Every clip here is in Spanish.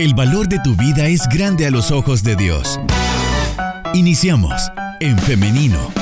El valor de tu vida es grande a los ojos de Dios. Iniciamos en femenino.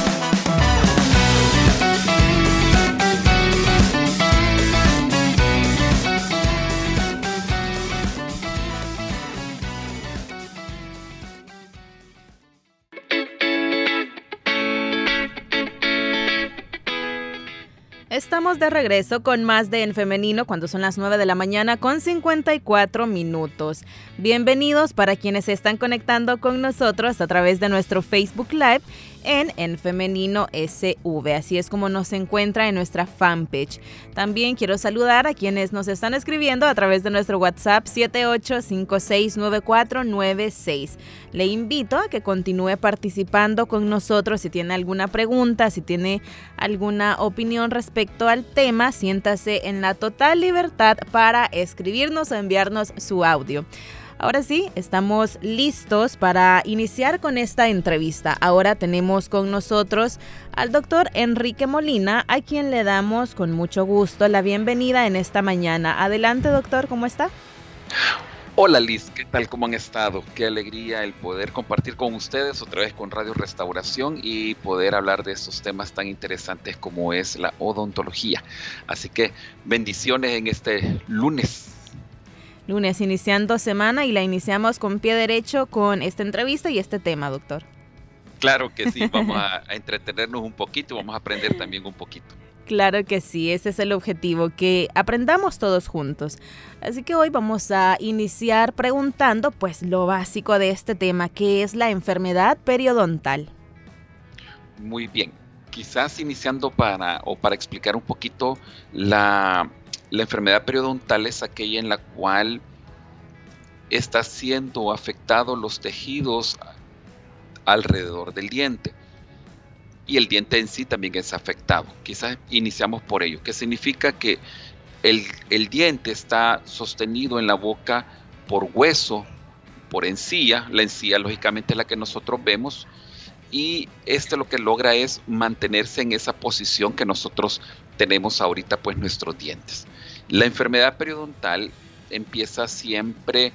De regreso con más de En Femenino cuando son las 9 de la mañana con 54 minutos. Bienvenidos para quienes se están conectando con nosotros a través de nuestro Facebook Live en En Femenino SV. Así es como nos encuentra en nuestra fanpage. También quiero saludar a quienes nos están escribiendo a través de nuestro WhatsApp 78569496. Le invito a que continúe participando con nosotros si tiene alguna pregunta, si tiene alguna opinión respecto al tema, siéntase en la total libertad para escribirnos o enviarnos su audio. Ahora sí, estamos listos para iniciar con esta entrevista. Ahora tenemos con nosotros al doctor Enrique Molina, a quien le damos con mucho gusto la bienvenida en esta mañana. Adelante, doctor, ¿cómo está? Hola Liz, ¿qué tal? ¿Cómo han estado? Qué alegría el poder compartir con ustedes otra vez con Radio Restauración y poder hablar de estos temas tan interesantes como es la odontología. Así que bendiciones en este lunes lunes iniciando semana y la iniciamos con pie derecho con esta entrevista y este tema, doctor. Claro que sí, vamos a, entretenernos un poquito, vamos a aprender también un poquito. Claro que sí, ese es el objetivo, que aprendamos todos juntos. Así que hoy vamos a iniciar preguntando pues lo básico de este tema, que es la enfermedad periodontal. Muy bien, quizás iniciando para o para explicar un poquito la la enfermedad periodontal es aquella en la cual está siendo afectado los tejidos alrededor del diente. Y el diente en sí también es afectado. Quizás iniciamos por ello, que significa que el, el diente está sostenido en la boca por hueso, por encía. La encía lógicamente es la que nosotros vemos. Y este lo que logra es mantenerse en esa posición que nosotros tenemos ahorita pues nuestros dientes. La enfermedad periodontal empieza siempre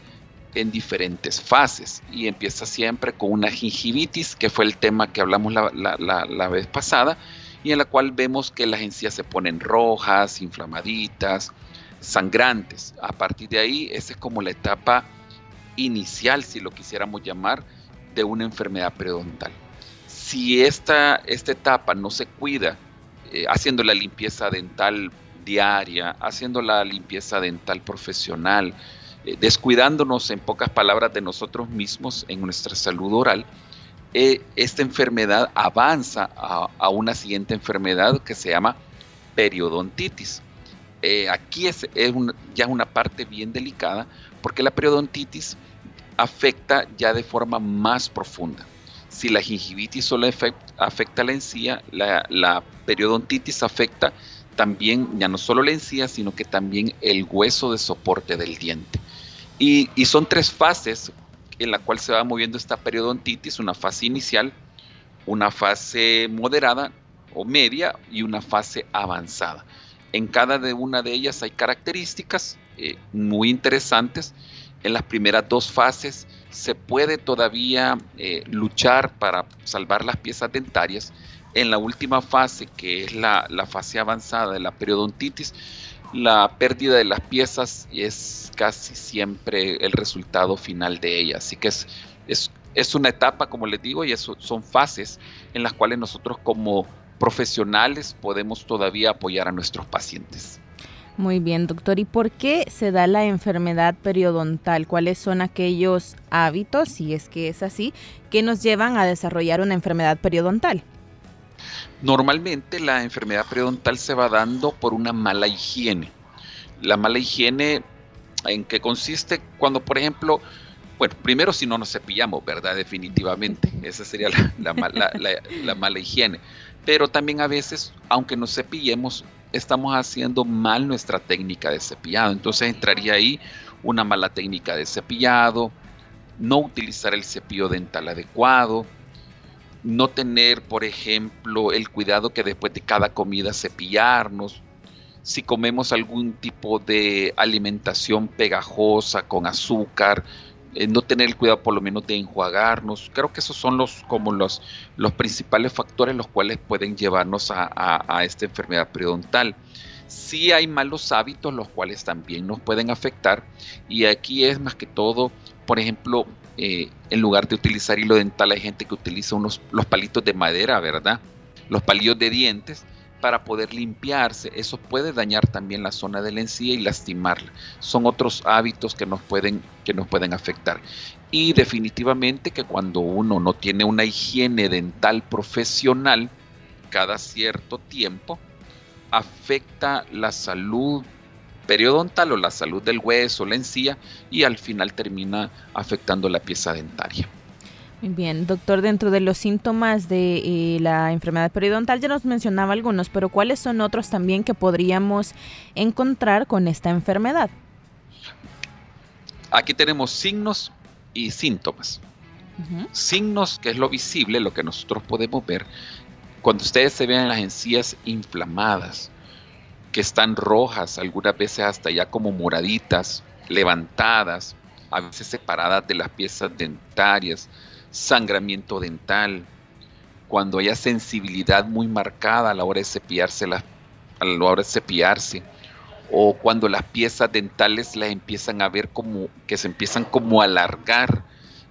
en diferentes fases y empieza siempre con una gingivitis, que fue el tema que hablamos la, vez pasada, y en la cual vemos que las encías se ponen rojas, inflamaditas, sangrantes. A partir de ahí, esa es como la etapa inicial, si lo quisiéramos llamar, de una enfermedad periodontal. Si esta, esta etapa no se cuida eh, haciendo la limpieza dental diaria, haciendo la limpieza dental profesional, eh, descuidándonos en pocas palabras de nosotros mismos en nuestra salud oral, eh, esta enfermedad avanza a, una siguiente enfermedad que se llama periodontitis. Eh, aquí es, ya una parte bien delicada porque la periodontitis afecta ya de forma más profunda. Si la gingivitis solo afecta, la encía, la periodontitis afecta también ya no solo la encía, sino que también el hueso de soporte del diente. Y, son tres fases en la cual se va moviendo esta periodontitis, una fase inicial, una fase moderada o media y una fase avanzada. En cada de una de ellas hay características eh, muy interesantes. En las primeras dos fases se puede todavía eh, luchar para salvar las piezas dentarias en la última fase, que es la, fase avanzada de la periodontitis, la pérdida de las piezas es casi siempre el resultado final de ella. Así que es, es, una etapa, como les digo, y eso son fases en las cuales nosotros como profesionales podemos todavía apoyar a nuestros pacientes. Muy bien, doctor. ¿Y por qué se da la enfermedad periodontal? ¿Cuáles son aquellos hábitos, si es que es así, que nos llevan a desarrollar una enfermedad periodontal? Normalmente la enfermedad periodontal se va dando por una mala higiene. La mala higiene en qué consiste cuando, por ejemplo, bueno, primero si no nos cepillamos, ¿verdad? Definitivamente, esa sería la, mala higiene. Pero también a veces, aunque nos cepillemos, estamos haciendo mal nuestra técnica de cepillado. Entonces entraría ahí una mala técnica de cepillado, no utilizar el cepillo dental adecuado, no tener, por ejemplo, el cuidado que después de cada comida cepillarnos, si comemos algún tipo de alimentación pegajosa con azúcar, eh, no tener el cuidado por lo menos de enjuagarnos. Creo que esos son los como los, los principales factores los cuales pueden llevarnos a, esta enfermedad periodontal. Sí hay malos hábitos los cuales también nos pueden afectar y aquí es más que todo, por ejemplo, eh, en lugar de utilizar hilo dental hay gente que utiliza unos, los palitos de madera, ¿verdad? Los palillos de dientes para poder limpiarse. Eso puede dañar también la zona de la encía y lastimarla. Son otros hábitos que nos pueden, que nos pueden afectar. Y definitivamente que cuando uno no tiene una higiene dental profesional, cada cierto tiempo, afecta la salud periodontal o la salud del hueso, la encía, y al final termina afectando la pieza dentaria. Bien, doctor, dentro de los síntomas de eh, la enfermedad periodontal ya nos mencionaba algunos, pero ¿cuáles son otros también que podríamos encontrar con esta enfermedad? Aquí tenemos signos y síntomas. Signos, que es lo visible, lo que nosotros podemos ver, cuando ustedes se ven las encías inflamadas, que están rojas, algunas veces hasta ya como moraditas, levantadas, a veces separadas de las piezas dentarias, sangramiento dental, cuando haya sensibilidad muy marcada a la hora de cepillarse, a la hora de cepillarse, o cuando las piezas dentales las empiezan a ver como que se empiezan como a alargar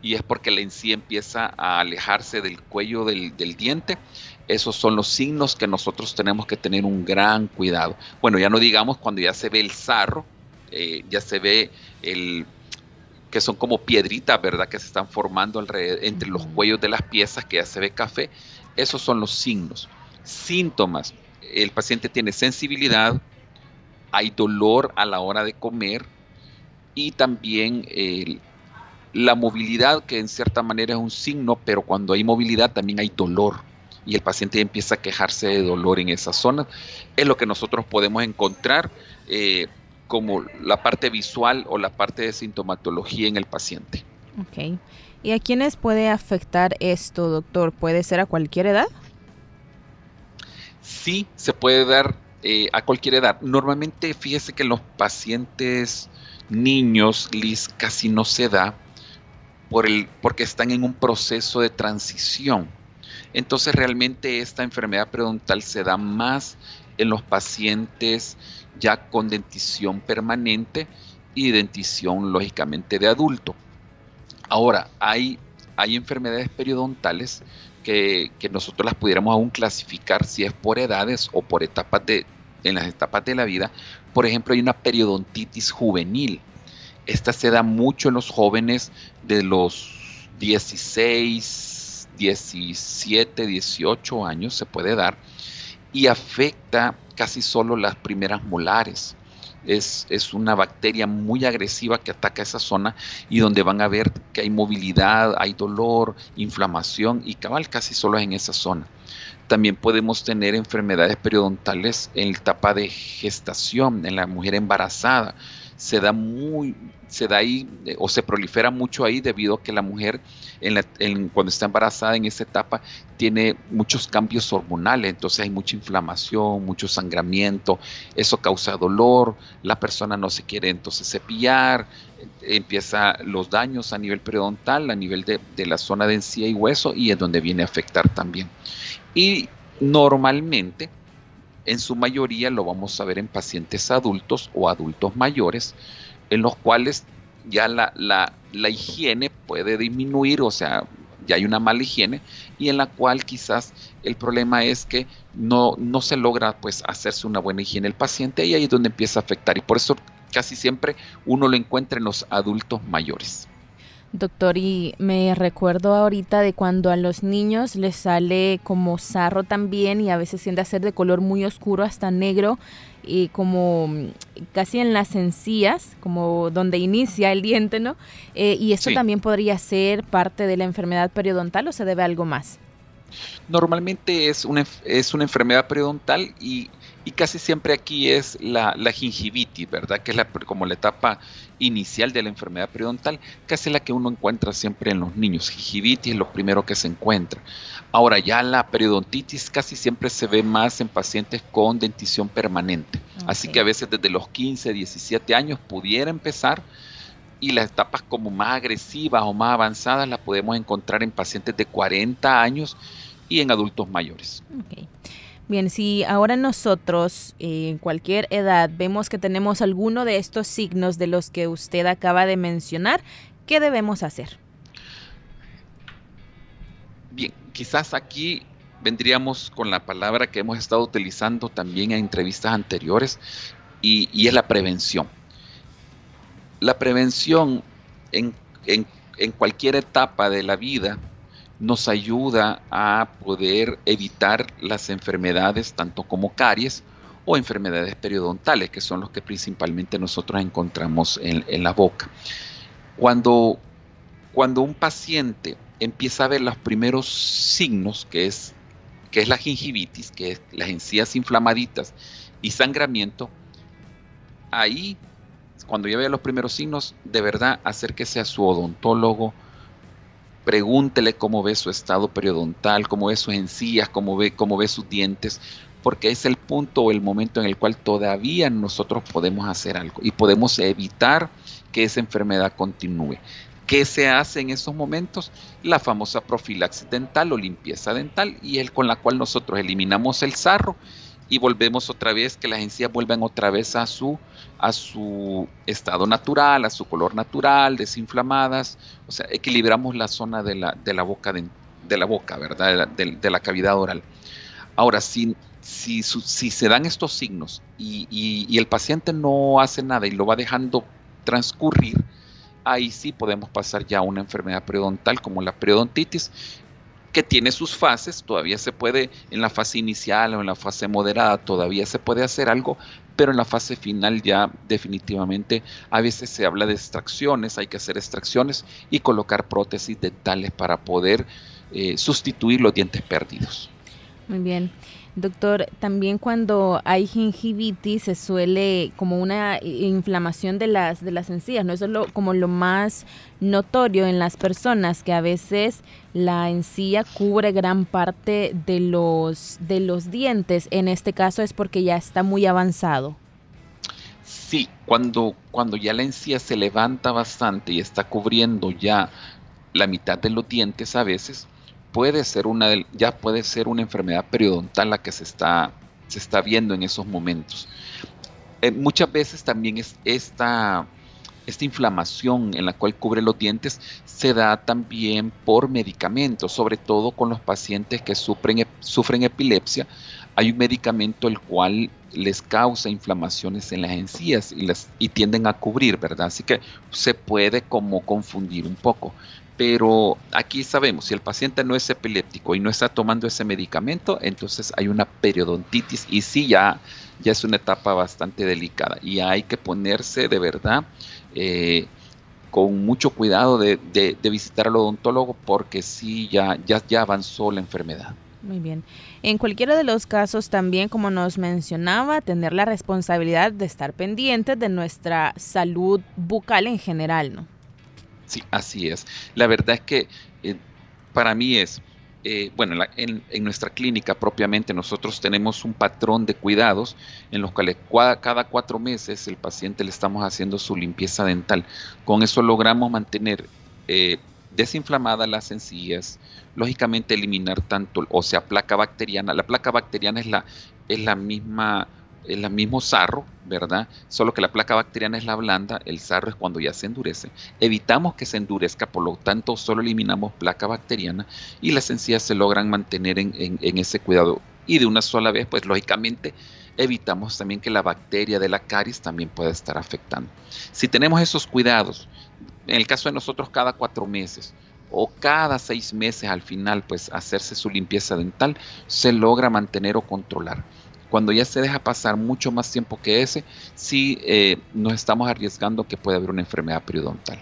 y es porque la encía empieza a alejarse del cuello del, diente. Esos son los signos que nosotros tenemos que tener un gran cuidado. Bueno, ya no digamos cuando ya se ve el sarro, eh, ya se ve el, que son como piedritas, ¿verdad? Que se están formando alrededor, entre los cuellos de las piezas, que ya se ve café. Esos son los signos. Síntomas. El paciente tiene sensibilidad, hay dolor a la hora de comer y también la movilidad, que en cierta manera es un signo, pero cuando hay movilidad también hay dolor y el paciente empieza a quejarse de dolor en esa zona. Es lo que nosotros podemos encontrar. Eh, como la parte visual o la parte de sintomatología en el paciente. Ok. ¿Y a quiénes puede afectar esto, doctor? ¿Puede ser a cualquier edad? Sí, se puede dar eh, a cualquier edad. Normalmente, fíjese que en los pacientes niños, Liz, casi no se da por el, porque están en un proceso de transición. Entonces, realmente esta enfermedad periodontal se da más en los pacientes ya con dentición permanente y dentición lógicamente de adulto. Ahora, hay, hay enfermedades periodontales que, nosotros las pudiéramos aún clasificar si es por edades o por etapas de, en las etapas de la vida. Por ejemplo, hay una periodontitis juvenil. Esta se da mucho en los jóvenes de los 16, 17, 18 años, se puede dar, y afecta casi solo las primeras molares. Es, es, una bacteria muy agresiva que ataca esa zona y donde van a ver que hay movilidad, hay dolor, inflamación y cabal casi solo en esa zona. También podemos tener enfermedades periodontales en la etapa de gestación, en la mujer embarazada se da muy, se da ahí eh, o se prolifera mucho ahí debido a que la mujer en cuando está embarazada en esa etapa tiene muchos cambios hormonales, entonces hay mucha inflamación, mucho sangramiento, eso causa dolor, la persona no se quiere entonces cepillar, empieza los daños a nivel periodontal, a nivel de, de la zona de encía y hueso y es donde viene a afectar también. Y normalmente en su mayoría lo vamos a ver en pacientes adultos o adultos mayores, en los cuales ya la, la, higiene puede disminuir, o sea, ya hay una mala higiene, y en la cual quizás el problema es que no, no se logra pues hacerse una buena higiene el paciente y ahí es donde empieza a afectar. Y por eso casi siempre uno lo encuentra en los adultos mayores. Doctor, y me recuerdo ahorita de cuando a los niños les sale como sarro también y a veces tiende a ser de color muy oscuro hasta negro y como mm, casi en las encías, como donde inicia el diente, ¿no? Eh, y esto también podría ser parte de la enfermedad periodontal o se debe a algo más. Normalmente es una, es una enfermedad periodontal y Y casi siempre aquí es la, gingivitis, ¿verdad? Que es la, como la etapa inicial de la enfermedad periodontal, casi la que uno encuentra siempre en los niños. Gingivitis es lo primero que se encuentra. Ahora ya la periodontitis casi siempre se ve más en pacientes con dentición permanente. Así que a veces desde los 15, 17 años pudiera empezar y las etapas como más agresivas o más avanzadas las podemos encontrar en pacientes de 40 años y en adultos mayores. Bien, si ahora nosotros eh, en cualquier edad vemos que tenemos alguno de estos signos de los que usted acaba de mencionar, ¿qué debemos hacer? Bien, quizás aquí vendríamos con la palabra que hemos estado utilizando también en entrevistas anteriores y, y es la prevención la prevención en, cualquier etapa de la vida nos ayuda a poder evitar las enfermedades, tanto como caries o enfermedades periodontales, que son los que principalmente nosotros encontramos en, la boca. Cuando, cuando un paciente empieza a ver los primeros signos, que es, que es la gingivitis, que es las encías inflamaditas y sangramiento, ahí cuando ya vea los primeros signos, de verdad acérquese a su odontólogo, pregúntele cómo ve su estado periodontal, cómo ve sus encías, cómo ve, cómo ve sus dientes, porque es el punto o el momento en el cual todavía nosotros podemos hacer algo y podemos evitar que esa enfermedad continúe. ¿Qué se hace en esos momentos? La famosa profilaxis dental o limpieza dental y es con la cual nosotros eliminamos el sarro y volvemos otra vez, que las encías vuelvan otra vez a su, a su estado natural, a su color natural, desinflamadas, o sea, equilibramos la zona de la, de la boca, de, la boca, ¿verdad? De la, cavidad oral. Ahora, si, si, se dan estos signos y, y el paciente no hace nada y lo va dejando transcurrir, ahí sí podemos pasar ya a una enfermedad periodontal como la periodontitis que tiene sus fases, todavía se puede, en la fase inicial o en la fase moderada, todavía se puede hacer algo, pero en la fase final ya definitivamente a veces se habla de extracciones, hay que hacer extracciones y colocar prótesis dentales para poder eh, sustituir los dientes perdidos. Muy bien. Doctor, también cuando hay gingivitis se suele como una inflamación de las de las encías, ¿no? Eso es lo, como lo más notorio en las personas que a veces la encía cubre gran parte de los de los dientes. En este caso es porque ya está muy avanzado. Sí, cuando cuando ya la encía se levanta bastante y está cubriendo ya la mitad de los dientes a veces puede ser una ya puede ser una enfermedad periodontal la que se está, se está viendo en esos momentos. Eh, muchas veces también es esta, esta inflamación en la cual cubre los dientes se da también por medicamentos, sobre todo con los pacientes que sufren, sufren epilepsia. Hay un medicamento el cual les causa inflamaciones en las encías y, las, y tienden a cubrir, ¿verdad? Así que se puede como confundir un poco pero aquí sabemos, si el paciente no es epiléptico y no está tomando ese medicamento, entonces hay una periodontitis y sí ya, ya es una etapa bastante delicada y hay que ponerse de verdad eh, con mucho cuidado de, visitar al odontólogo porque sí ya, ya, ya avanzó la enfermedad. Muy bien. En cualquiera de los casos también, como nos mencionaba, tener la responsabilidad de estar pendientes de nuestra salud bucal en general, ¿no? Sí, así es. La verdad es que eh, para mí es, eh, bueno, en, nuestra clínica propiamente nosotros tenemos un patrón de cuidados en los cuales cada, cuatro meses el paciente le estamos haciendo su limpieza dental. Con eso logramos mantener eh, desinflamadas las encías, lógicamente eliminar tanto, o sea, placa bacteriana. La placa bacteriana es la, es la misma el mismo sarro, ¿verdad? Solo que la placa bacteriana es la blanda, el sarro es cuando ya se endurece. Evitamos que se endurezca, por lo tanto solo eliminamos placa bacteriana y las encías se logran mantener en, ese cuidado. Y de una sola vez, pues lógicamente evitamos también que la bacteria de la caries también pueda estar afectando. Si tenemos esos cuidados, en el caso de nosotros cada cuatro meses, o cada seis meses al final, pues hacerse su limpieza dental, se logra mantener o controlar cuando ya se deja pasar mucho más tiempo que ese, sí eh, nos estamos arriesgando que puede haber una enfermedad periodontal.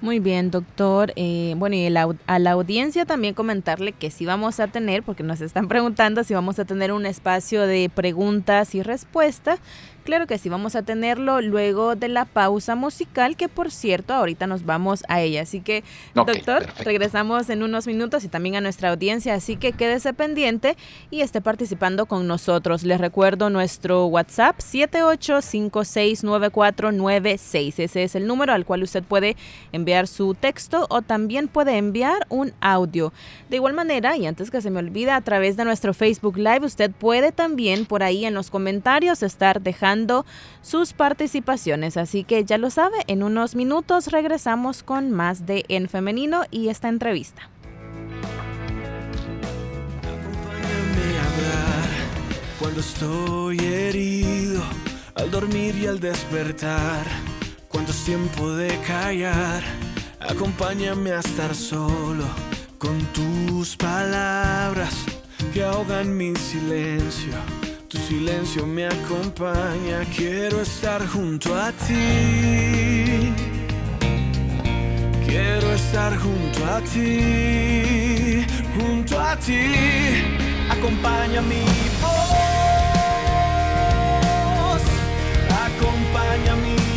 Muy bien, doctor. Eh, bueno, y a la audiencia también comentarle que si vamos a tener, porque nos están preguntando si vamos a tener un espacio de preguntas y respuestas Claro que sí, vamos a tenerlo luego de la pausa musical, que por cierto, ahorita nos vamos a ella. Así que, doctor, regresamos en unos minutos y también a nuestra audiencia, así que quédese pendiente y esté participando con nosotros. Les recuerdo nuestro WhatsApp 78569496. Ese es el número al cual usted puede enviar su texto o también puede enviar un audio. De igual manera, y antes que se me olvide, a través de nuestro Facebook Live, usted puede también por ahí en los comentarios estar dejando sus participaciones. Así que ya lo sabe, en unos minutos regresamos con más de En Femenino y esta entrevista. Acompáñame a hablar cuando estoy herido, al dormir y al despertar, cuando es tiempo de callar. Acompáñame a estar solo con tus palabras que ahogan mi silencio tu silencio me acompaña, quiero estar junto a ti. Quiero estar junto a ti, junto a ti. Acompaña mi voz, acompaña mi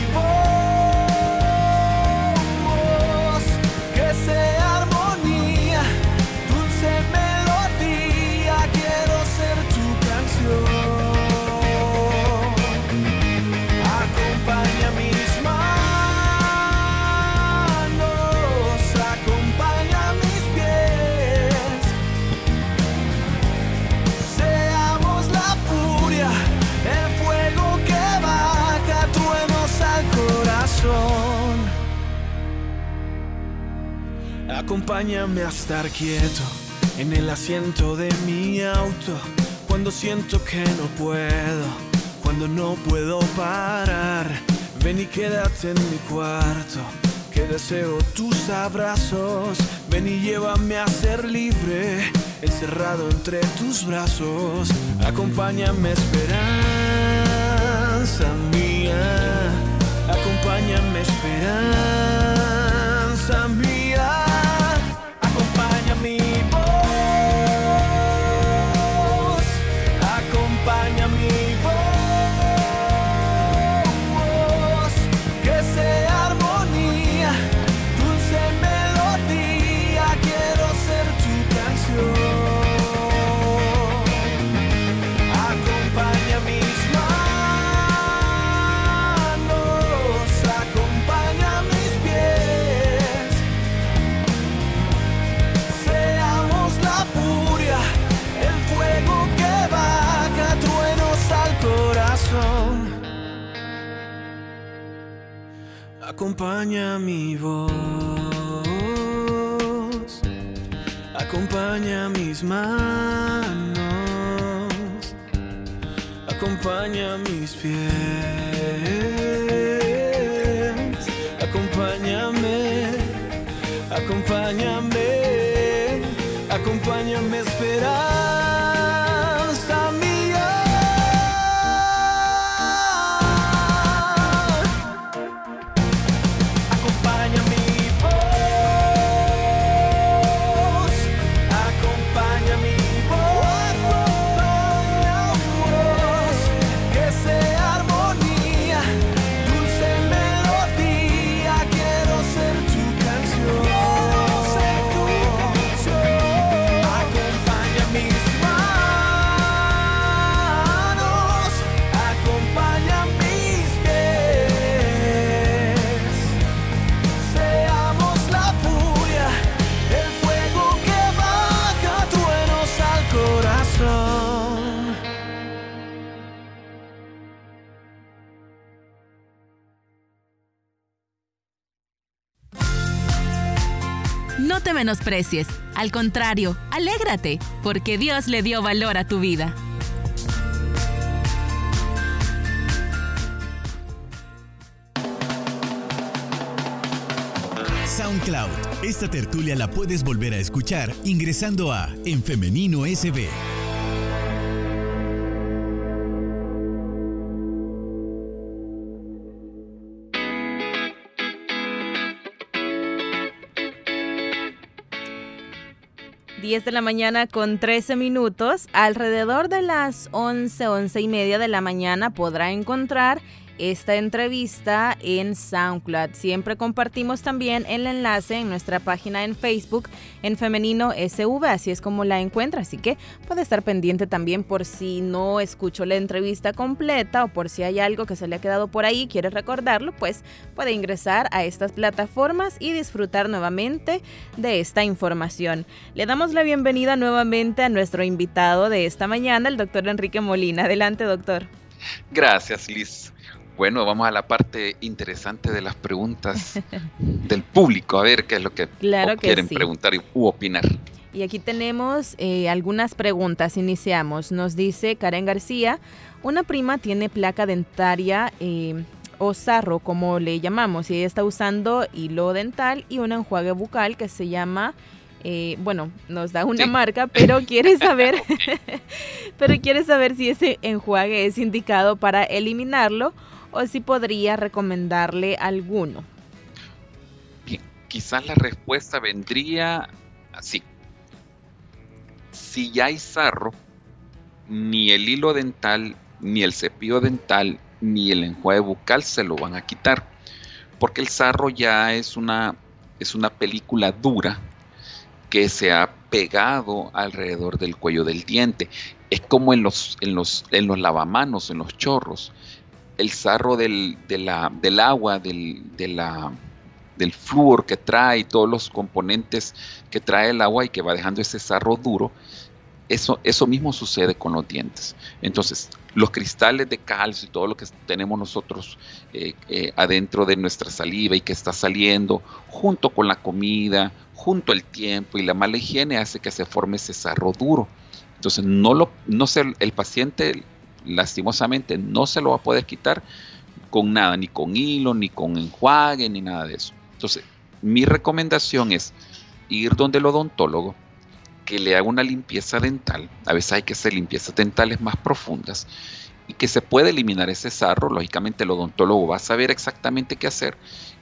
Acompáñame a estar quieto en el asiento de mi auto cuando siento que no puedo, cuando no puedo parar. Ven y quédate en mi cuarto, que deseo tus abrazos. Ven y llévame a ser libre, encerrado entre tus brazos. Acompáñame, esperanza mía. Acompáñame, esperanza Acompaña mi voz, acompaña mis manos, acompaña mis pies, acompáñame, acompáñame, acompáñame a esperar. Menosprecies. Al contrario, alégrate, porque Dios le dio valor a tu vida. SoundCloud. Esta tertulia la puedes volver a escuchar ingresando a En Femenino SB. 10 de la mañana con 13 minutos. Alrededor de las 11, 11 y media de la mañana podrá encontrar esta entrevista en SoundCloud. Siempre compartimos también el enlace en nuestra página en Facebook en Femenino SV, así es como la encuentra, así que puede estar pendiente también por si no escuchó la entrevista completa o por si hay algo que se le ha quedado por ahí, quiere recordarlo, pues puede ingresar a estas plataformas y disfrutar nuevamente de esta información. Le damos la bienvenida nuevamente a nuestro invitado de esta mañana, el doctor Enrique Molina. Adelante, doctor. Gracias, Liz. Bueno, vamos a la parte interesante de las preguntas del público, a ver qué es lo que quieren preguntar u opinar. Y aquí tenemos eh, algunas preguntas. Iniciamos. Nos dice Karen García, una prima tiene placa dentaria eh, o sarro, como le llamamos, y ella está usando hilo dental y un enjuague bucal que se llama... Eh, bueno, nos da una marca, pero quiere saber, pero quiere saber si ese enjuague es indicado para eliminarlo o si podría recomendarle alguno. Quizás la respuesta vendría así. Si ya hay sarro, ni el hilo dental, ni el cepillo dental, ni el enjuague bucal se lo van a quitar, porque el sarro ya es una, es una película dura que se ha pegado alrededor del cuello del diente. Es como en los, en los, en los lavamanos, en los chorros el sarro del, del agua, del, del flúor que trae, todos los componentes que trae el agua y que va dejando ese sarro duro, eso, eso mismo sucede con los dientes. Entonces, los cristales de calcio y todo lo que tenemos nosotros eh, eh, adentro de nuestra saliva y que está saliendo, junto con la comida, junto al tiempo y la mala higiene, hace que se forme ese sarro duro. Entonces, no, lo, no el paciente lastimosamente no se lo va a poder quitar con nada, ni con hilo, ni con enjuague, ni nada de eso. Entonces, mi recomendación es ir donde el odontólogo, que le haga una limpieza dental. A veces hay que hacer limpiezas dentales más profundas y que se puede eliminar ese sarro. Lógicamente el odontólogo va a saber exactamente qué hacer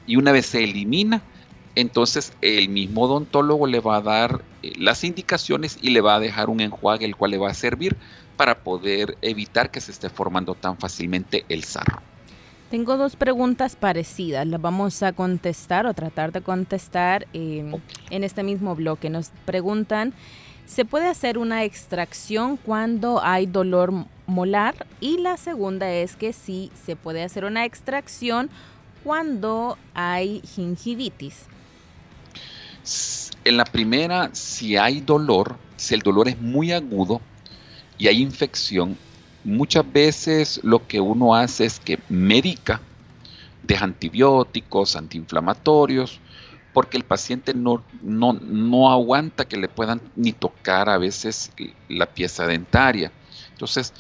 y una vez se elimina, entonces el mismo odontólogo le va a dar eh, las indicaciones y le va a dejar un enjuague el cual le va a servir para poder evitar que se esté formando tan fácilmente el sarro. Tengo dos preguntas parecidas, las vamos a contestar o tratar de contestar em, en este mismo bloque. Nos preguntan, ¿se puede hacer una extracción cuando hay dolor molar? Y la segunda es que sí, se puede hacer una extracción cuando hay gingivitis. En la primera, si hay dolor, si el dolor es muy agudo, y hay infección, muchas veces lo que uno hace es que medica, deja antibióticos, antiinflamatorios, porque el paciente no, no, no aguanta que le puedan ni tocar a veces la pieza dentaria. Entonces,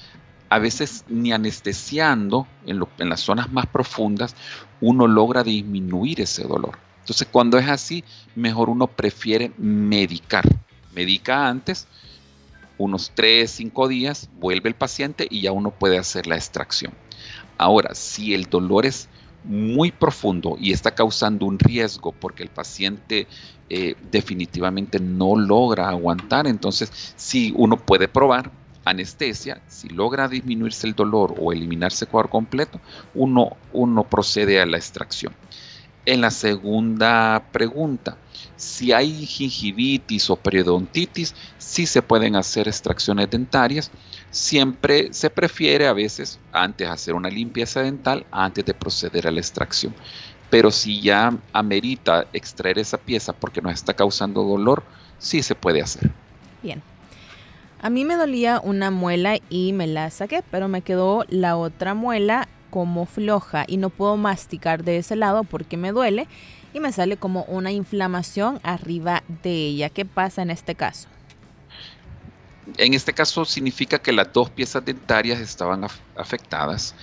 a veces ni anestesiando en, en, las zonas más profundas, uno logra disminuir ese dolor. Entonces, cuando es así, mejor uno prefiere medicar. Medica antes unos 3, 5 días, vuelve el paciente y ya uno puede hacer la extracción. Ahora, si el dolor es muy profundo y está causando un riesgo porque el paciente eh, definitivamente no logra aguantar, entonces si uno puede probar anestesia, si logra disminuirse el dolor o eliminarse por completo, uno, uno procede a la extracción. En la segunda pregunta, si hay gingivitis o periodontitis, sí se pueden hacer extracciones dentarias. Siempre se prefiere a veces antes hacer una limpieza dental antes de proceder a la extracción. Pero si ya amerita extraer esa pieza porque nos está causando dolor, sí se puede hacer. Bien. A mí me dolía una muela y me la saqué, pero me quedó la otra muela como floja y no puedo masticar de ese lado porque me duele me sale como una inflamación arriba de ella. ¿Qué pasa en este caso? En este caso significa que las dos piezas dentarias estaban afectadas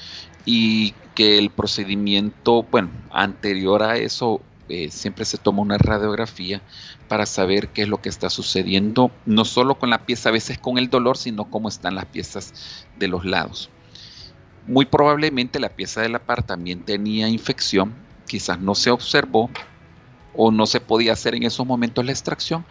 y que el procedimiento, bueno, anterior a eso, eh, siempre se toma una radiografía para saber qué es lo que está sucediendo, no solo con la pieza, a veces con el dolor, sino cómo están las piezas de los lados. Muy probablemente la pieza de la par también tenía infección quizás no se observó o no se podía hacer en esos momentos la extracción.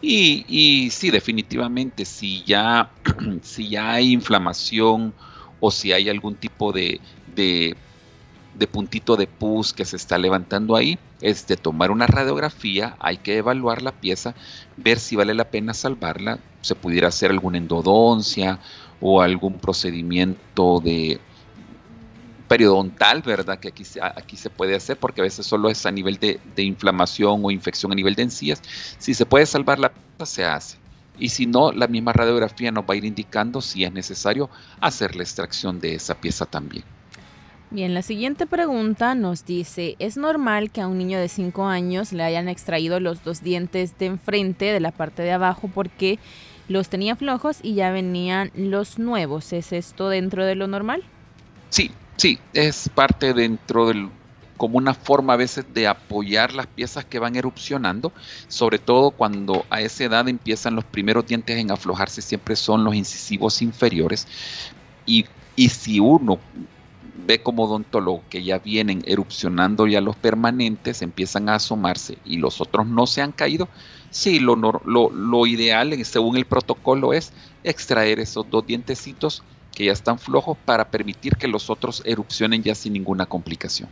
Y, y sí, definitivamente, si ya, si ya hay inflamación o si hay algún tipo de, de, de puntito de pus que se está levantando ahí, es de tomar una radiografía, hay que evaluar la pieza, ver si vale la pena salvarla, se pudiera hacer alguna endodoncia o algún procedimiento de, periodontal, ¿verdad? Que aquí, aquí se puede hacer porque a veces solo es a nivel de, inflamación o infección a nivel de encías. Si se puede salvar la pieza, se hace. Y si no, la misma radiografía nos va a ir indicando si es necesario hacer la extracción de esa pieza también. Bien, la siguiente pregunta nos dice, ¿es normal que a un niño de 5 años le hayan extraído los dos dientes de enfrente de la parte de abajo porque los tenía flojos y ya venían los nuevos? ¿Es esto dentro de lo normal? Sí, Sí, es parte dentro del como una forma a veces de apoyar las piezas que van erupcionando, sobre todo cuando a esa edad empiezan los primeros dientes en aflojarse, siempre son los incisivos inferiores. Y, y si uno ve como odontólogo que ya vienen erupcionando ya los permanentes, empiezan a asomarse y los otros no se han caído, sí, lo, lo, lo ideal según el protocolo es extraer esos dos dientecitos que ya están flojos para permitir que los otros erupcionen ya sin ninguna complicación.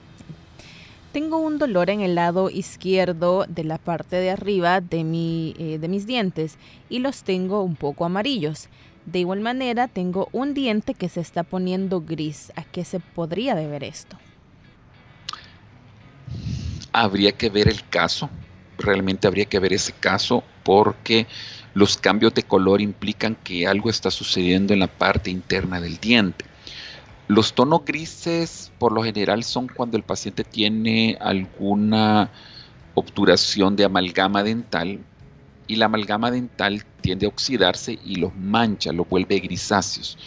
Tengo un dolor en el lado izquierdo de la parte de arriba de, mi, eh, de mis dientes y los tengo un poco amarillos. De igual manera, tengo un diente que se está poniendo gris. ¿A qué se podría deber esto? Habría que ver el caso. Realmente habría que ver ese caso porque los cambios de color implican que algo está sucediendo en la parte interna del diente. Los tonos grises por lo general son cuando el paciente tiene alguna obturación de amalgama dental y la amalgama dental tiende a oxidarse y los mancha, los vuelve grisáceos.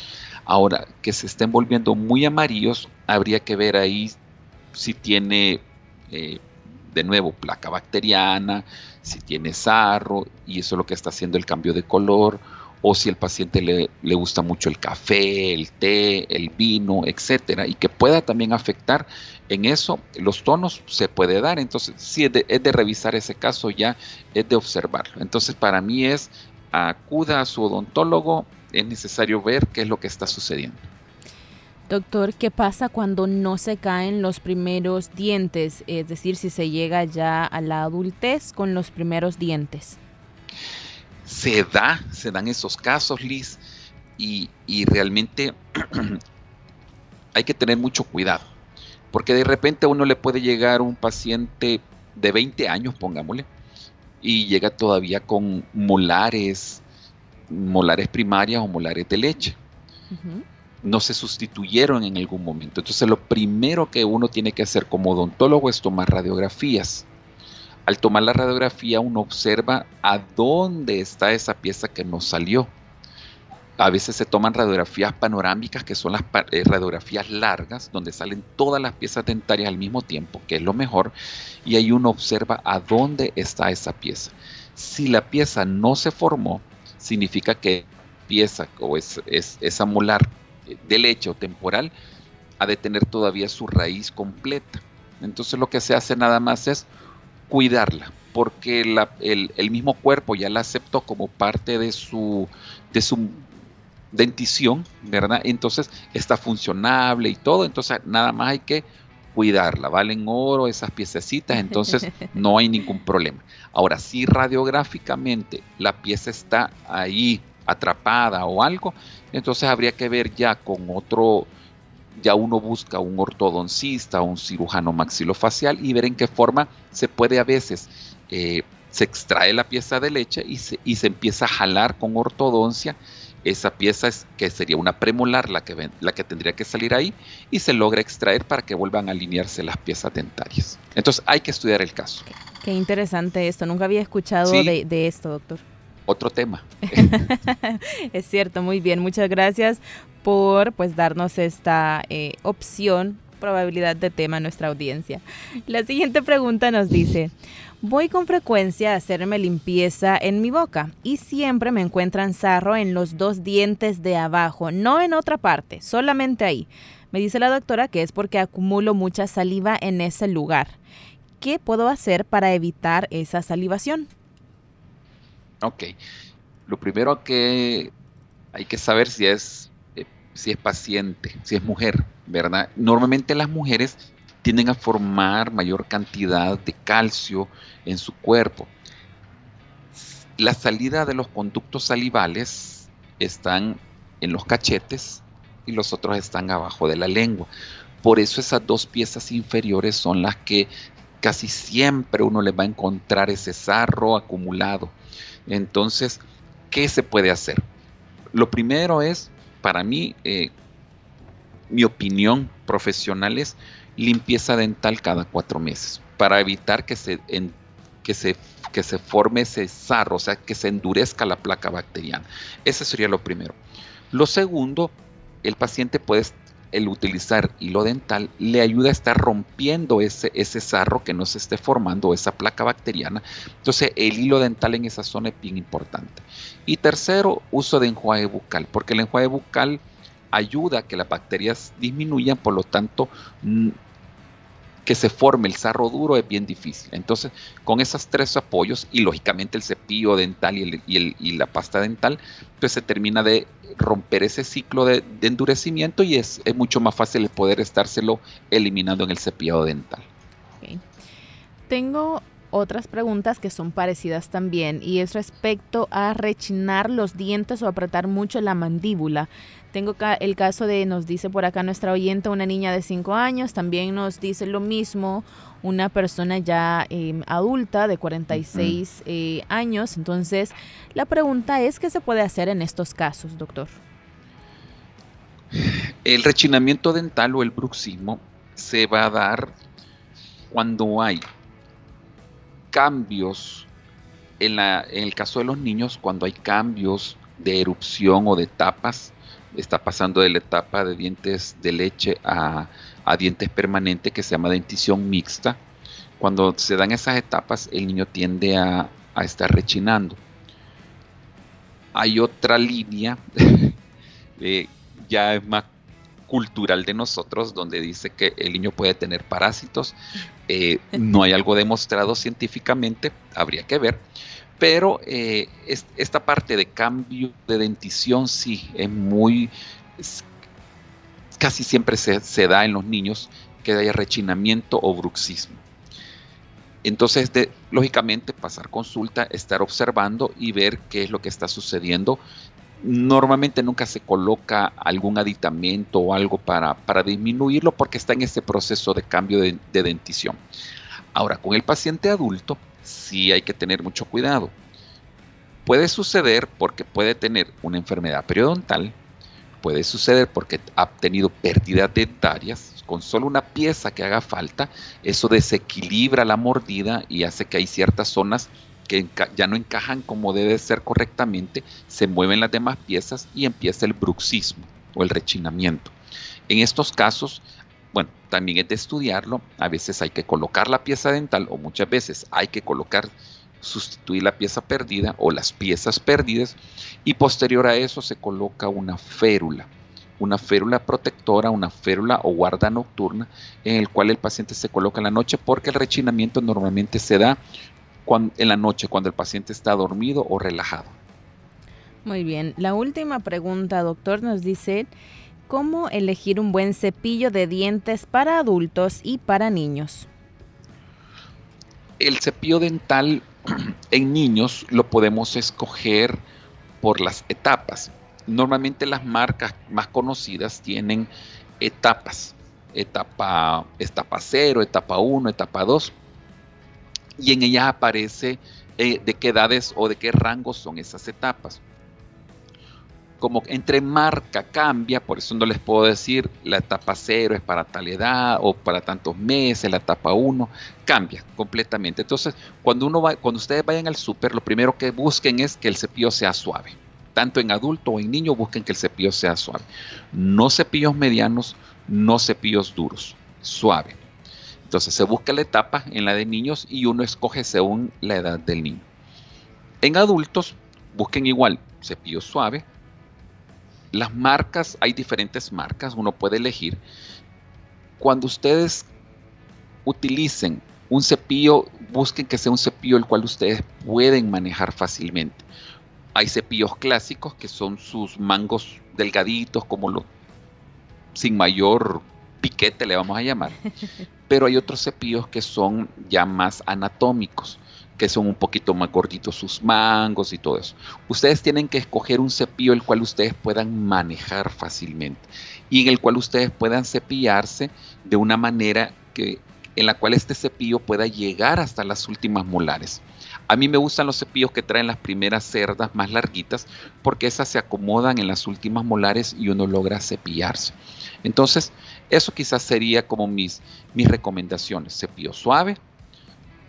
Ahora, que se estén volviendo muy amarillos, habría que ver ahí si tiene eh, de nuevo placa bacteriana, si tiene sarro y eso es lo que está haciendo el cambio de color, o si el paciente le, le gusta mucho el café, el té, el vino, etcétera, y que pueda también afectar en eso, los tonos se puede dar. Entonces, si es de, es de revisar ese caso, ya es de observarlo. Entonces, para mí es acuda a su odontólogo, es necesario ver qué es lo que está sucediendo. Doctor, ¿qué pasa cuando no se caen los primeros dientes? Es decir, si se llega ya a la adultez con los primeros dientes. Se da, se dan esos casos, Liz, y, realmente hay que tener mucho cuidado, porque de repente a uno le puede llegar un paciente de 20 años, pongámosle, y llega todavía con molares, molares primarias o molares de leche no se sustituyeron en algún momento. Entonces lo primero que uno tiene que hacer como odontólogo es tomar radiografías. Al tomar la radiografía uno observa a dónde está esa pieza que no salió. A veces se toman radiografías panorámicas, que son las eh, radiografías largas, donde salen todas las piezas dentarias al mismo tiempo, que es lo mejor, y ahí uno observa a dónde está esa pieza. Si la pieza no se formó, significa que pieza o es, esa molar de leche o temporal ha de tener todavía su raíz completa. Entonces lo que se hace nada más es cuidarla, porque el, mismo cuerpo ya la aceptó como parte de su, de su dentición, ¿verdad? Entonces está funcionable y todo, entonces nada más hay que cuidarla, valen oro esas piececitas, entonces no hay ningún problema. Ahora, si radiográficamente la pieza está ahí atrapada o algo, entonces habría que ver ya con otro, ya uno busca un ortodoncista, un cirujano maxilofacial y ver en qué forma se puede a veces, eh, se extrae la pieza de leche y se, y se empieza a jalar con ortodoncia esa pieza es, que sería una premolar la que, la que tendría que salir ahí y se logra extraer para que vuelvan a alinearse las piezas dentarias. Entonces hay que estudiar el caso. Qué, interesante esto, nunca había escuchado de, de, esto, doctor otro tema. es cierto, muy bien. Muchas gracias por pues darnos esta eh, opción, probabilidad de tema a nuestra audiencia. La siguiente pregunta nos dice, voy con frecuencia a hacerme limpieza en mi boca y siempre me encuentran sarro en los dos dientes de abajo, no en otra parte, solamente ahí. Me dice la doctora que es porque acumulo mucha saliva en ese lugar. ¿Qué puedo hacer para evitar esa salivación? Ok. Lo primero que hay que saber si es, eh, si es paciente, si es mujer, ¿verdad? Normalmente las mujeres tienden a formar mayor cantidad de calcio en su cuerpo. La salida de los conductos salivales están en los cachetes y los otros están abajo de la lengua. Por eso esas dos piezas inferiores son las que casi siempre uno le va a encontrar ese sarro acumulado. Entonces, ¿qué se puede hacer? Lo primero es, para mí, eh, mi opinión profesional es limpieza dental cada cuatro meses para evitar que se, que se, que se forme ese sarro, o sea, que se endurezca la placa bacteriana. Ese sería lo primero. Lo segundo, el paciente puede el utilizar hilo dental le ayuda a estar rompiendo ese, ese sarro que no se esté formando, esa placa bacteriana. Entonces el hilo dental en esa zona es bien importante. Y tercero, uso de enjuague bucal, porque el enjuague bucal ayuda a que las bacterias disminuyan, por lo tanto, que se forme el sarro duro es bien difícil. Entonces, con esos tres apoyos y lógicamente el cepillo dental y, la pasta dental, pues se termina de romper ese ciclo de, endurecimiento y es, mucho más fácil el poder estárselo eliminando en el cepillado dental. Tengo otras preguntas que son parecidas también y es respecto a rechinar los dientes o apretar mucho la mandíbula. Tengo el caso de, nos dice por acá nuestra oyente, una niña de 5 años, también nos dice lo mismo una persona ya em, adulta de 46 eh, años. Entonces, la pregunta es, ¿qué se puede hacer en estos casos, doctor? El rechinamiento dental o el bruxismo se va a dar cuando hay cambios, en, la, en el caso de los niños, cuando hay cambios de erupción o de tapas, está pasando de la etapa de dientes de leche a, dientes permanentes que se llama dentición mixta. Cuando se dan esas etapas, el niño tiende a, estar rechinando. Hay otra línea, eh, ya es más cultural de nosotros, donde dice que el niño puede tener parásitos. Eh, no hay algo demostrado científicamente, habría que ver. Pero eh, esta parte de cambio de dentición sí es muy, casi siempre se, da en los niños que haya rechinamiento o bruxismo. Entonces, lógicamente, pasar consulta, estar observando y ver qué es lo que está sucediendo Normalmente nunca se coloca algún aditamento o algo para, disminuirlo porque está en este proceso de cambio de, dentición. Ahora, con el paciente adulto sí hay que tener mucho cuidado. Puede suceder porque puede tener una enfermedad periodontal, puede suceder porque ha tenido pérdidas dentarias, con solo una pieza que haga falta, eso desequilibra la mordida y hace que hay ciertas zonas que ya no encajan como debe ser correctamente, se mueven las demás piezas y empieza el bruxismo o el rechinamiento. En estos casos, bueno, también es de estudiarlo, a veces hay que colocar la pieza dental o muchas veces hay que colocar, sustituir la pieza perdida o las piezas perdidas y posterior a eso se coloca una férula una férula protectora, una férula o guarda nocturna en el cual el paciente se coloca en la noche porque el rechinamiento normalmente se da en la noche cuando el paciente está dormido o relajado. Muy bien. La última pregunta, doctor, nos dice, ¿cómo elegir un buen cepillo de dientes para adultos y para niños? El cepillo dental en niños lo podemos escoger por las etapas. Normalmente las marcas más conocidas tienen etapas. Etapa, etapa 0, etapa 1, etapa 2 y en ella aparece eh, de qué edades o de qué rangos son esas etapas. Como entre marca cambia, por eso no les puedo decir la etapa 0 es para tal edad o para tantos meses, la etapa 1 cambia completamente. Entonces, cuando, uno va, cuando ustedes vayan al súper, lo primero que busquen es que el cepillo sea suave. Tanto en adulto o en niño busquen que el cepillo sea suave. No cepillos medianos, no cepillos duros, suave. Entonces se busca la etapa en la de niños y uno escoge según la edad del niño. En adultos, busquen igual cepillo suave. Las marcas, hay diferentes marcas, uno puede elegir. Cuando ustedes utilicen un cepillo, busquen que sea un cepillo el cual ustedes pueden manejar fácilmente. Hay cepillos clásicos que son sus mangos delgaditos, como los sin mayor piquete le vamos a llamar. Pero hay otros cepillos que son ya más anatómicos, que son un poquito más gorditos sus mangos y todo eso. Ustedes tienen que escoger un cepillo el cual ustedes puedan manejar fácilmente y en el cual ustedes puedan cepillarse de una manera que en la cual este cepillo pueda llegar hasta las últimas molares. A mí me gustan los cepillos que traen las primeras cerdas más larguitas porque esas se acomodan en las últimas molares y uno logra cepillarse. Entonces, eso quizás sería como mis, mis recomendaciones. Cepillo suave,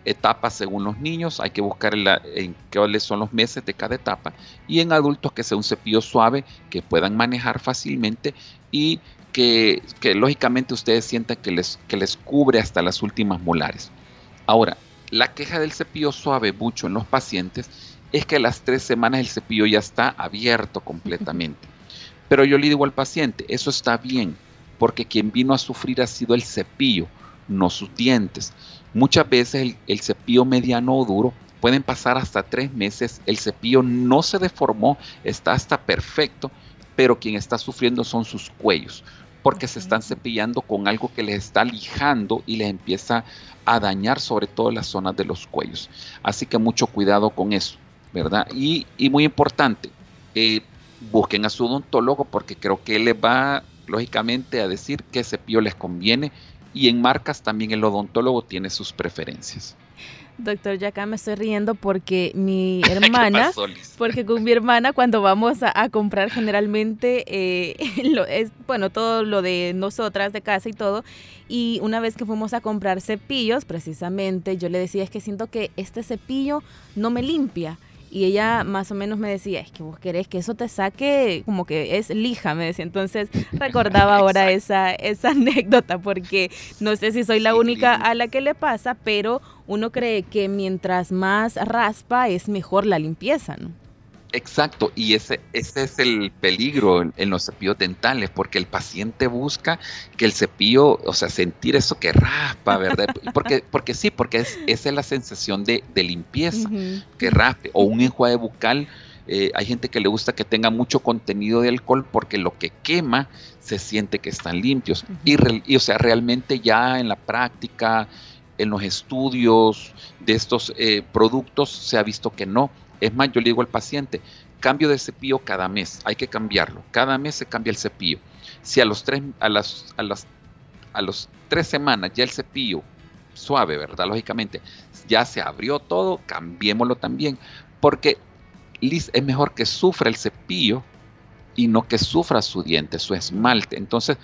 etapas según los niños, hay que buscar en, en cuáles son los meses de cada etapa. Y en adultos que sea un cepillo suave que puedan manejar fácilmente y que, lógicamente ustedes sientan que les, que les cubre hasta las últimas molares. Ahora, la queja del cepillo suave mucho en los pacientes es que a las tres semanas el cepillo ya está abierto completamente. Pero yo le digo al paciente, eso está bien, porque quien vino a sufrir ha sido el cepillo, no sus dientes. Muchas veces el, el, cepillo mediano o duro pueden pasar hasta tres meses, el cepillo no se deformó, está hasta perfecto, pero quien está sufriendo son sus cuellos porque se están cepillando con algo que les está lijando y les empieza a dañar sobre todo las zonas de los cuellos. Así que mucho cuidado con eso, ¿verdad? Y, muy importante, eh, busquen a su odontólogo porque creo que él les va lógicamente a decir qué cepillo les conviene y en marcas también el odontólogo tiene sus preferencias. Doctor, ya acá me estoy riendo porque mi hermana, porque con mi hermana cuando vamos a, comprar generalmente, eh, es, bueno, todo lo de nosotras de casa y todo, y una vez que fuimos a comprar cepillos, precisamente, yo le decía, es que siento que este cepillo no me limpia. Y ella más o menos me decía, es que vos querés que eso te saque como que es lija, me decía. Entonces recordaba ahora esa, esa anécdota porque no sé si soy la única a la que le pasa, pero uno cree que mientras más raspa es mejor la limpieza, ¿no? Exacto, y ese, ese es el peligro en, los cepillos dentales, porque el paciente busca que el cepillo, o sea, sentir eso que raspa, ¿verdad? Porque, porque sí, porque es, esa es la sensación de, limpieza, que raspe, o un enjuague bucal. Eh, hay gente que le gusta que tenga mucho contenido de alcohol porque lo que quema se siente que están limpios. y, o sea, realmente ya en la práctica, en los estudios de estos eh, productos, se ha visto que no es más, yo le digo al paciente, cambio de cepillo cada mes, hay que cambiarlo. Cada mes se cambia el cepillo. Si a los tres, a las, a las, a los tres semanas ya el cepillo suave, ¿verdad? Lógicamente, ya se abrió todo, cambiémoslo también, porque Liz es mejor que sufra el cepillo y no que sufra su diente, su esmalte. Entonces,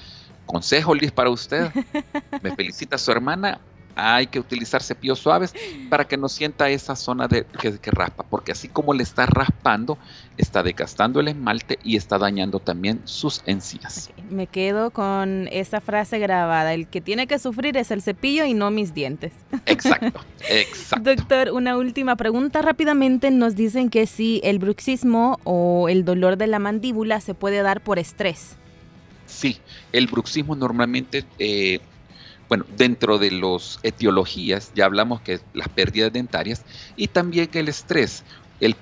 consejo Liz para usted, me felicita su hermana, hay que utilizar cepillos suaves para que no sienta esa zona de, que, raspa, porque así como le está raspando, está desgastando el esmalte y está dañando también sus encías. Me quedo con esa frase grabada, el que tiene que sufrir es el cepillo y no mis dientes. Exacto, exacto. Doctor, una última pregunta rápidamente. Nos dicen que si el bruxismo o el dolor de la mandíbula se puede dar por estrés. Sí, el bruxismo normalmente eh, bueno, dentro de las etiologías ya hablamos que las pérdidas dentarias y también el estrés. El,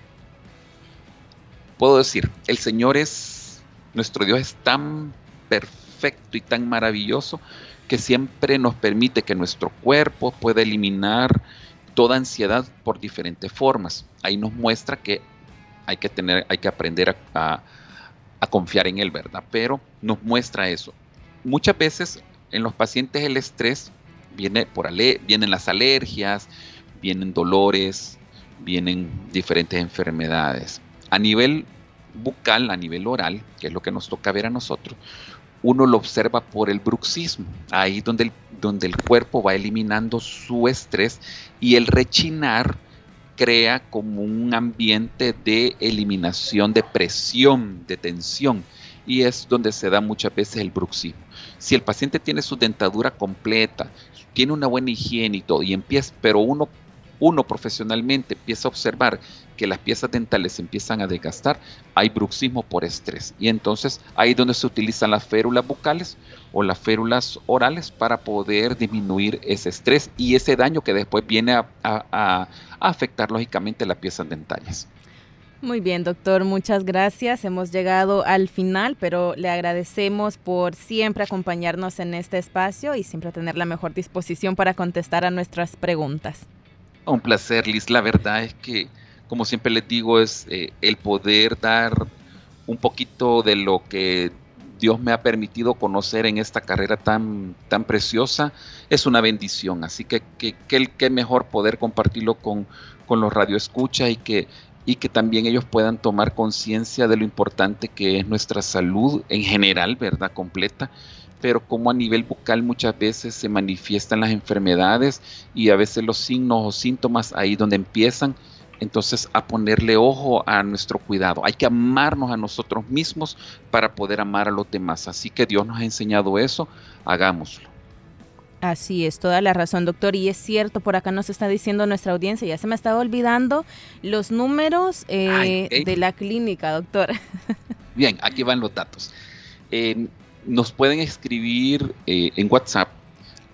puedo decir, el Señor es, nuestro Dios es tan perfecto y tan maravilloso que siempre nos permite que nuestro cuerpo pueda eliminar toda ansiedad por diferentes formas. Ahí nos muestra que hay que tener, hay que aprender a, a confiar en Él, ¿verdad? Pero nos muestra eso. Muchas veces en los pacientes el estrés viene por vienen las alergias, vienen dolores, vienen diferentes enfermedades. A nivel bucal, a nivel oral, que es lo que nos toca ver a nosotros, uno lo observa por el bruxismo, ahí donde el, donde el cuerpo va eliminando su estrés y el rechinar crea como un ambiente de eliminación de presión, de tensión, y es donde se da muchas veces el bruxismo. Si el paciente tiene su dentadura completa, tiene una buena higiene y todo, y empieza, pero uno uno profesionalmente empieza a observar que las piezas dentales se empiezan a desgastar, hay bruxismo por estrés. Y entonces ahí es donde se utilizan las férulas bucales o las férulas orales para poder disminuir ese estrés y ese daño que después viene a, a afectar lógicamente las piezas dentales. Muy bien, doctor, muchas gracias. Hemos llegado al final, pero le agradecemos por siempre acompañarnos en este espacio y siempre tener la mejor disposición para contestar a nuestras preguntas. Un placer, Liz. La verdad es que, como siempre les digo, es eh, el poder dar un poquito de lo que Dios me ha permitido conocer en esta carrera tan, tan preciosa, es una bendición. Así que qué mejor poder compartirlo con, con los radioescuchas y que y que también ellos puedan tomar conciencia de lo importante que es nuestra salud en general, ¿verdad? Completa, pero como a nivel bucal muchas veces se manifiestan las enfermedades y a veces los signos o síntomas ahí donde empiezan. Entonces a ponerle ojo a nuestro cuidado. Hay que amarnos a nosotros mismos para poder amar a los demás. Así que Dios nos ha enseñado eso, hagámoslo. Así es, toda la razón, doctor. Y es cierto, por acá nos está diciendo nuestra audiencia, ya se me estaba olvidando los números eh, de la clínica, doctor. Bien, aquí van los datos. Eh, nos pueden escribir eh, en WhatsApp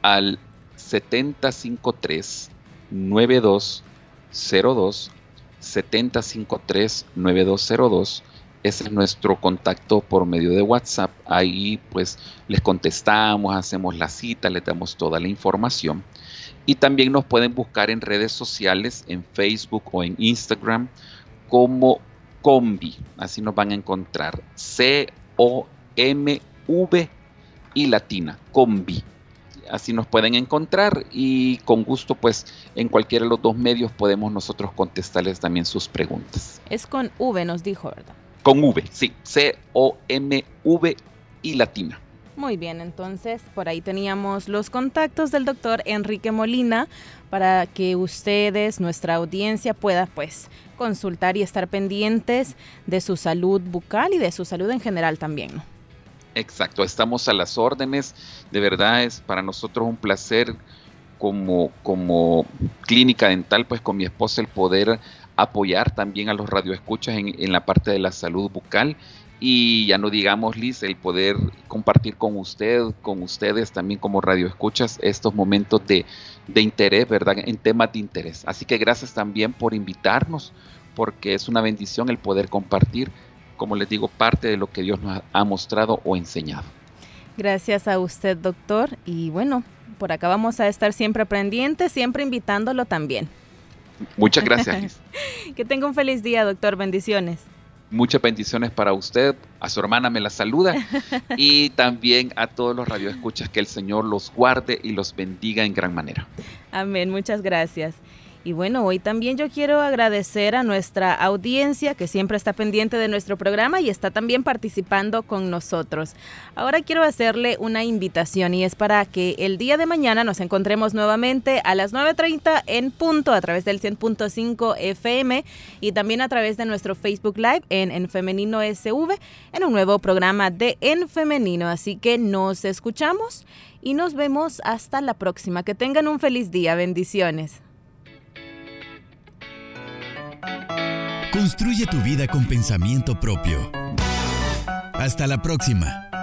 al 753 9202 753 9202 ese es nuestro contacto por medio de WhatsApp. Ahí pues les contestamos, hacemos la cita, les damos toda la información. Y también nos pueden buscar en redes sociales, en Facebook o en Instagram como Combi. Así nos van a encontrar. C-O-M-V y latina. Combi. Así nos pueden encontrar y con gusto pues en cualquiera de los dos medios podemos nosotros contestarles también sus preguntas. Es con V, nos dijo, ¿verdad? Con V, sí, C-O-M-V y latina. Muy bien, entonces por ahí teníamos los contactos del doctor Enrique Molina para que ustedes, nuestra audiencia, pueda pues consultar y estar pendientes de su salud bucal y de su salud en general también. Exacto, estamos a las órdenes. De verdad es para nosotros un placer como, como clínica dental, pues con mi esposa el poder apoyar también a los radioescuchas en, en la parte de la salud bucal y ya no digamos, Liz, el poder compartir con usted, con ustedes también como radioescuchas estos momentos de, de, interés, ¿verdad? En temas de interés. Así que gracias también por invitarnos, porque es una bendición el poder compartir, como les digo, parte de lo que Dios nos ha mostrado o enseñado. Gracias a usted, doctor. Y bueno, por acá vamos a estar siempre pendientes, siempre invitándolo también. Muchas gracias. que tenga un feliz día, doctor. Bendiciones. Muchas bendiciones para usted, a su hermana me la saluda y también a todos los radioescuchas que el Señor los guarde y los bendiga en gran manera. Amén, muchas gracias. Y bueno, hoy también yo quiero agradecer a nuestra audiencia que siempre está pendiente de nuestro programa y está también participando con nosotros. Ahora quiero hacerle una invitación y es para que el día de mañana nos encontremos nuevamente a las 9.30 en punto a través del 100.5 FM y también a través de nuestro Facebook Live en En Femenino SV en un nuevo programa de En Femenino. Así que nos escuchamos y nos vemos hasta la próxima. Que tengan un feliz día. Bendiciones. Construye tu vida con pensamiento propio. Hasta la próxima.